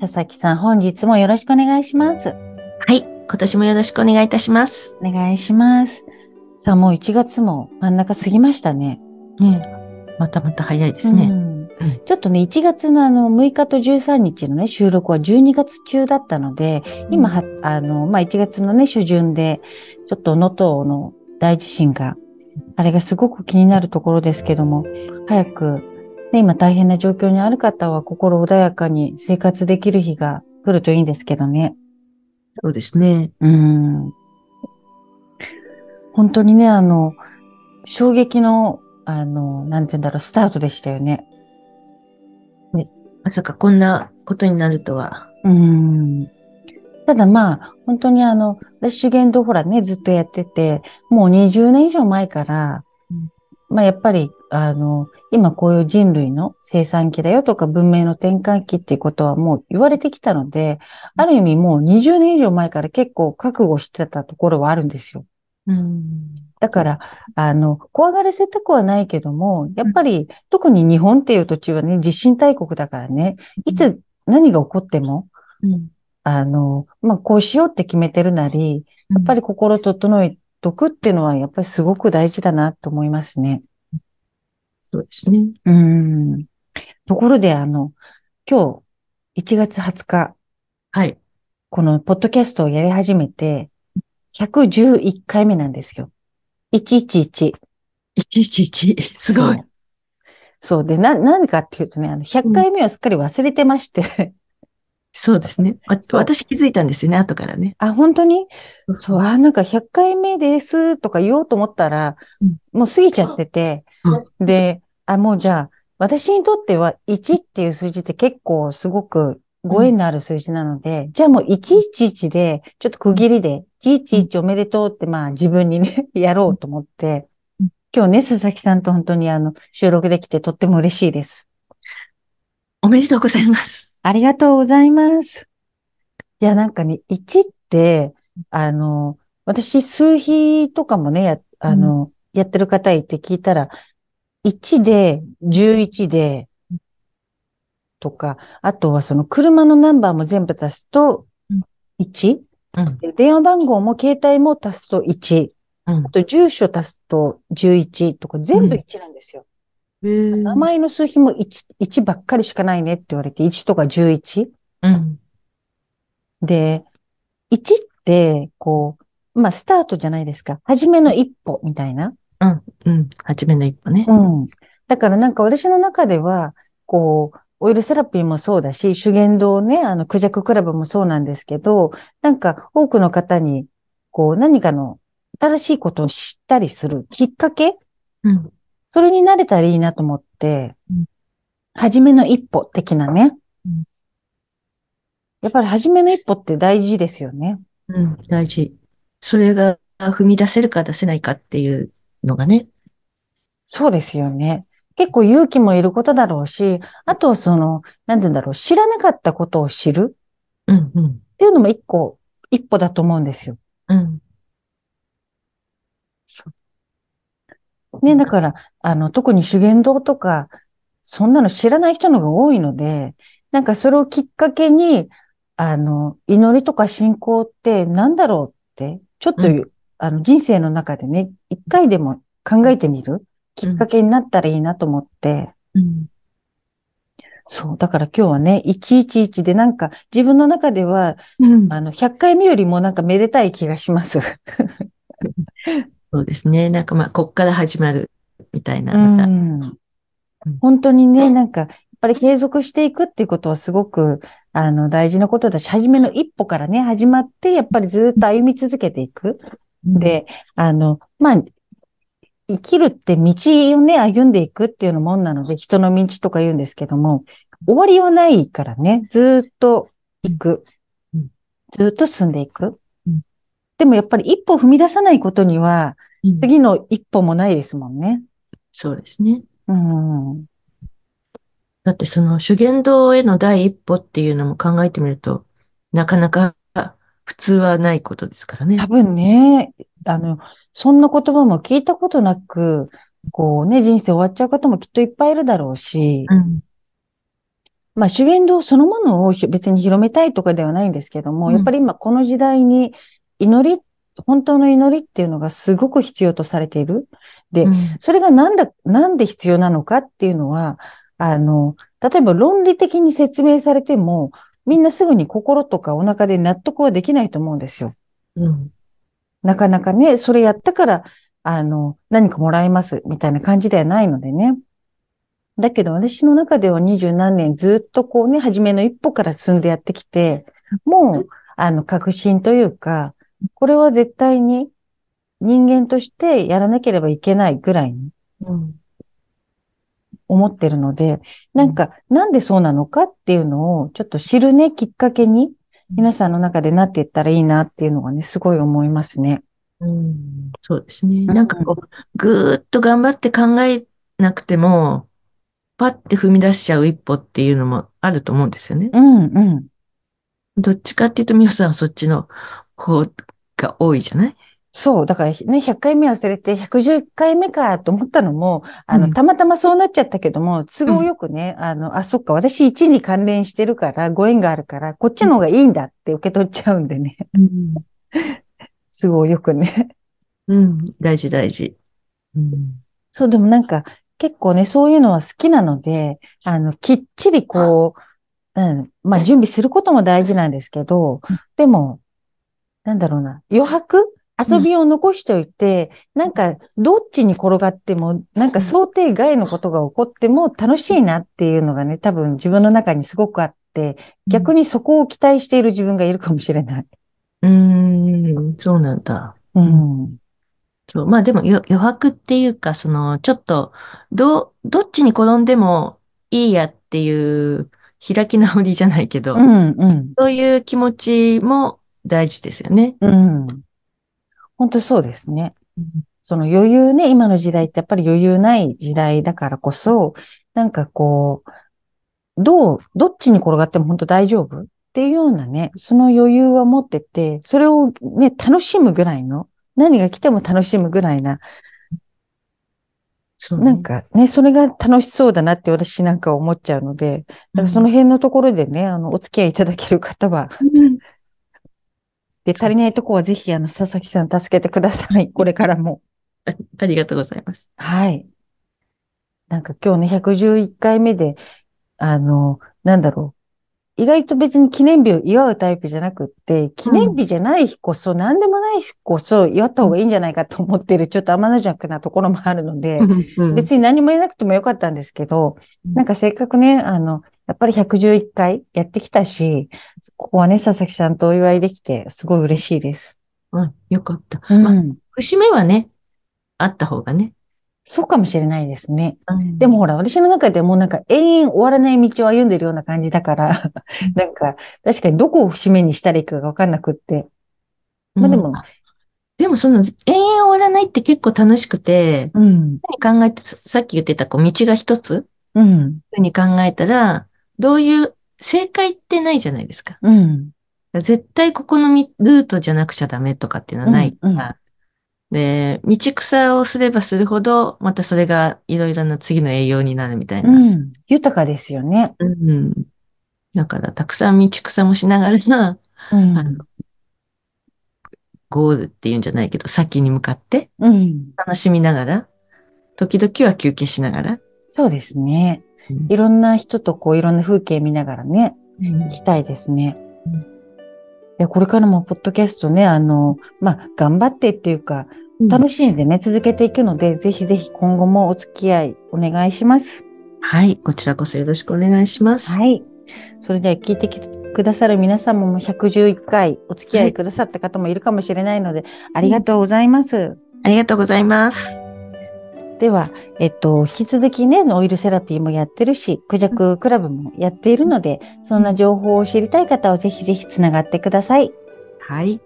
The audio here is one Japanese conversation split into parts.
佐々木さん本日もよろしくお願いします。はい。今年もよろしくお願いいたします。お願いします。さあもう1月も真ん中過ぎましたね。ねまたまた早いですね。うん。うん。ちょっとね、1月のあの、6日と13日のね、収録は12月中だったので、今は、あの、まあ、1月のね、初旬で、ちょっと能登の大地震が、あれがすごく気になるところですけども、早く、ね、今大変な状況にある方は心穏やかに生活できる日が来るといいんですけどね。そうですね。うん。本当にね、あの、衝撃の、あの、なんて言うんだろう、スタートでしたよね。まさかこんなことになるとは。うん。ただまあ、本当にあの、私主言道ほらね、ずっとやってて、もう20年以上前から、うんまあやっぱり、あの、今こういう人類の生産期だよとか文明の転換期っていうことはもう言われてきたので、ある意味もう20年以上前から結構覚悟してたところはあるんですよ。うん。だから、あの、怖がらせたくはないけども、やっぱり、特に日本っていう土地はね、地震大国だからね、いつ何が起こっても、うん。あの、まあ、こうしようって決めてるなり、やっぱり心整えとくっていうのは、やっぱりすごく大事だなと思いますね。そうですね。うん。ところで、あの、今日、1月20日、はい。このポッドキャストをやり始めて、111回目なんですよ。111。111。すごいそう。。で、な、何かっていうとね、あの、100回目はすっかり忘れてまして、そうですね。私気づいたんですよね、後からね。あ、本当に？そう、う。あ、なんか100回目ですとか言おうと思ったら、うんもう過ぎちゃってて、で、あ、もうじゃあ、私にとっては1っていう数字って結構すごくご縁のある数字なので、じゃあもう111で、ちょっと区切りで、111おめでとうってまあ自分にね、やろうと思ってうん、今日ね、佐々木さんと本当にあの、収録できてとっても嬉しいです。おめでとうございます。ありがとうございます。いや、なんかね、1って、あの、私、数比とかもね、や、あの、やってる方いて聞いたら、1で、11で、とか、あとはその車のナンバーも全部足すとうん、1? うん。で電話番号も携帯も足すと1。うんあ。と住所足すと11とか全部1なんですよ。名名前の数比も1、1ばっかりしかないねって言われて、1とか11。うん。で、1って、こう、まあ、スタートじゃないですか。初めの一歩みたいな。うん。うん。初めの一歩ね。うん。だからなんか私の中では、こう、オイルセラピーもそうだし、修験道ね、あの、クジャククラブもそうなんですけど、なんか多くの方に、こう、何かの新しいことを知ったりするきっかけうん。それになれたらいいなと思ってうん、初めの一歩的なねうん。やっぱり初めの一歩って大事ですよね。うん。大事。それが踏み出せるか出せないかっていうのがね。そうですよね。結構勇気もいることだろうし、あとその、なんて言うんだろう、知らなかったことを知るうん。うん。っていうのも一個、一歩だと思うんですよ。うん。ね、だから、あの、特に修験道とか、そんなの知らない人のが多いので、なんかそれをきっかけに、あの、祈りとか信仰って何だろうって、ちょっと、うあの、人生の中でね、一回でも考えてみる？きっかけになったらいいなと思って、うん。そう。だから今日はね、111でなんか自分の中では、うん。あの、100回目よりもなんかめでたい気がします。そうですね。なんかまあ、こっから始まるみたいな、う。ん。本当にね、なんか、やっぱり継続していくっていうことはすごく、あの、大事なことだし、初めの一歩からね、始まって、やっぱりずっと歩み続けていく。で、あの、まあ、生きるって道をね、歩んでいくっていうのもんなので、人の道とか言うんですけども、終わりはないからね、ずっと行くうん。ずっと進んでいく。うんでもやっぱり一歩踏み出さないことには、うん次の一歩もないですもんね。そうですね。うん。だってその修験道への第一歩っていうのも考えてみると、なかなか普通はないことですからね多。分ね、あの、そんな言葉も聞いたことなく、こうね、人生終わっちゃう方もきっといっぱいいるだろうし、うん。まあ修験道そのものを別に広めたいとかではないんですけども、うんやっぱり今この時代に祈り、本当の祈りっていうのがすごく必要とされている。で、うんそれがなんだ、なんで必要なのかっていうのは、あの、例えば論理的に説明されても、みんなすぐに心とかお腹で納得はできないと思うんですよ。うん。なかなかね、それやったから、あの、何かもらえます、みたいな感じではないのでね。だけど私の中では二十何年ずっとこうね、初めの一歩から進んでやってきて、もう、あの、確信というか、これは絶対に人間としてやらなければいけないぐらいにうん。思ってるので、なんか、なんでそうなのかっていうのをちょっと知るね、きっかけに、皆さんの中でなっていったらいいなっていうのがね、すごい思いますね。うん。そうですね。んなんかこう、ぐーっと頑張って考えなくても、パッて踏み出しちゃう一歩っていうのもあると思うんですよね。うん、うん。どっちかっていうと、みほさんはそっちの、こう、が多いじゃない？そう。だからね、100回目忘れて110回目かと思ったのも、あの、うんたまたまそうなっちゃったけども、都合よくね、あの、あ、そっか、私1に関連してるから、ご縁があるから、こっちの方がいいんだって受け取っちゃうんでね。うん。都合よくね。うん。大事大事。うん。そう、でもなんか、結構ね、そういうのは好きなので、あの、きっちりこう、うん、まあ準備することも大事なんですけど、でも、なんだろうな、余白遊びを残しておいて、なんか、どっちに転がっても、なんか想定外のことが起こっても楽しいなっていうのがね、多分自分の中にすごくあって、逆にそこを期待している自分がいるかもしれない。うーん、そうなんだ。うん。そう。まあでもよ余白っていうか、その、ちょっと、どう、どっちに転んでもいいやっていう開き直りじゃないけど、うん、うん。そういう気持ちも大事ですよね。うん。本当そうですね。その余裕ね、今の時代ってやっぱり余裕ない時代だからこそ、なんかこう、どう、どっちに転がっても本当大丈夫？っていうようなね、その余裕は持ってて、それをね、楽しむぐらいの、何が来ても楽しむぐらいな、ね。なんかね、それが楽しそうだなって私なんか思っちゃうので、だからその辺のところでね、あの、お付き合いいただける方は、うんで、足りないとこはぜひ、あの、佐々木さん助けてください。これからも。あありがとうございます。はい。なんか今日ね、111回目で、あの、なんだろう。意外と別に記念日を祝うタイプじゃなくって、記念日じゃない日こそ、何でもない日こそ祝った方がいいんじゃないかと思ってる、ちょっと天の弱なところもあるので、うん別に何も言えなくてもよかったんですけど、うんなんかせっかくね、あの、やっぱり111回やってきたし、ここはね、佐々木さんとお祝いできて、すごい嬉しいです。うんよかった。まあ、うん。節目はね、あった方がね。そうかもしれないですね。うんでも、ほら、私の中でもうなんか永遠終わらない道を歩んでるような感じだから、なんか、確かにどこを節目にしたらいいかがわかんなくって。まあでもうんでもその、永遠終わらないって結構楽しくて、うん。何考えて、ささっき言ってた、こう、道が一つうん。ふうに考えたら、どういう、正解ってないじゃないですか。うん。絶対ここのみルートじゃなくちゃダメとかっていうのはないから。で、道草をすればするほど、またそれがいろいろな次の栄養になるみたいな。うん。豊かですよね。うん。だから、たくさん道草もしながら、うん。あのゴールっていうんじゃないけど、先に向かってうん。楽しみながら、時々は休憩しながら。そうですね。うんいろんな人とこういろんな風景見ながらね、行きたいですねうん。でこれからもポッドキャストね、あの、まあ、頑張ってっていうか、楽しんでね、続けていくので、ぜひぜひ今後もお付き合いお願いします。はい。こちらこそよろしくお願いします。はい。それでは聞いてくださる皆様も111回お付き合いくださった方もいるかもしれないので、ありがとうございます。ありがとうございます。では、えっと、引き続きね、オイルセラピーもやってるし、クジャククラブもやっているので、そんな情報を知りたい方はぜひぜひつながってください。はい。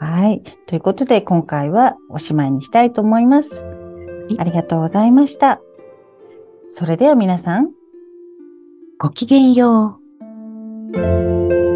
はい。ということで、今回はおしまいにしたいと思います。ありがとうございました。それでは皆さん、ごきげんよう。